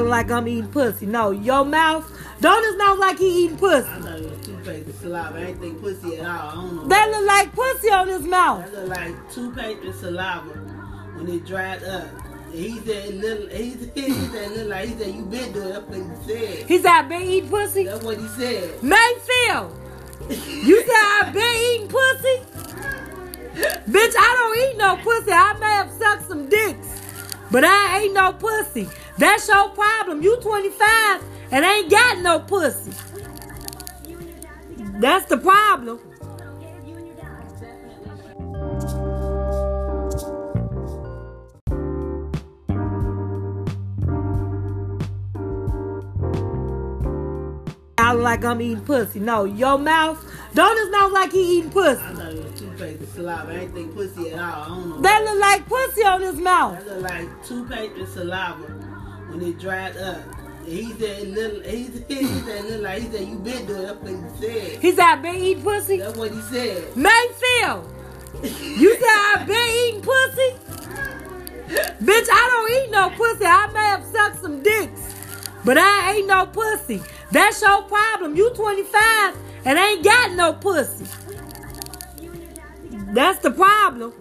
Look like I'm eating pussy. No, your mouth. Don't it look like he eating pussy? I it was toothpaste saliva. I ain't think pussy at all. I don't know. That look like pussy on his mouth. That look like toothpaste and saliva when it dried up. And He said, little, he, he said, little, like, he said, you been doing it. That's what he said. He said, I been eating pussy. That's what he said. Mayfield, you said I been eating pussy? Bitch, I don't eat no pussy. I may but I ain't no pussy. That's your problem. You 25 and ain't got no pussy. That's the problem. I like I'm eating pussy. No, your mouth. Don't like he eating pussy? I thought it was toothpaste and saliva. I ain't think pussy at all. I don't know. That look like pussy on his mouth. That look like toothpaste and saliva when it dried up. He said, little, he, he said, little, like, he said, you been doing it. That's what he said. He said I been eating pussy. That's what he said. Mayfield, you said I been eating pussy? Bitch, I don't eat no pussy. I may have sucked some dicks, but I ain't no pussy. That's your problem. You 25 and ain't got no pussy. That's the problem.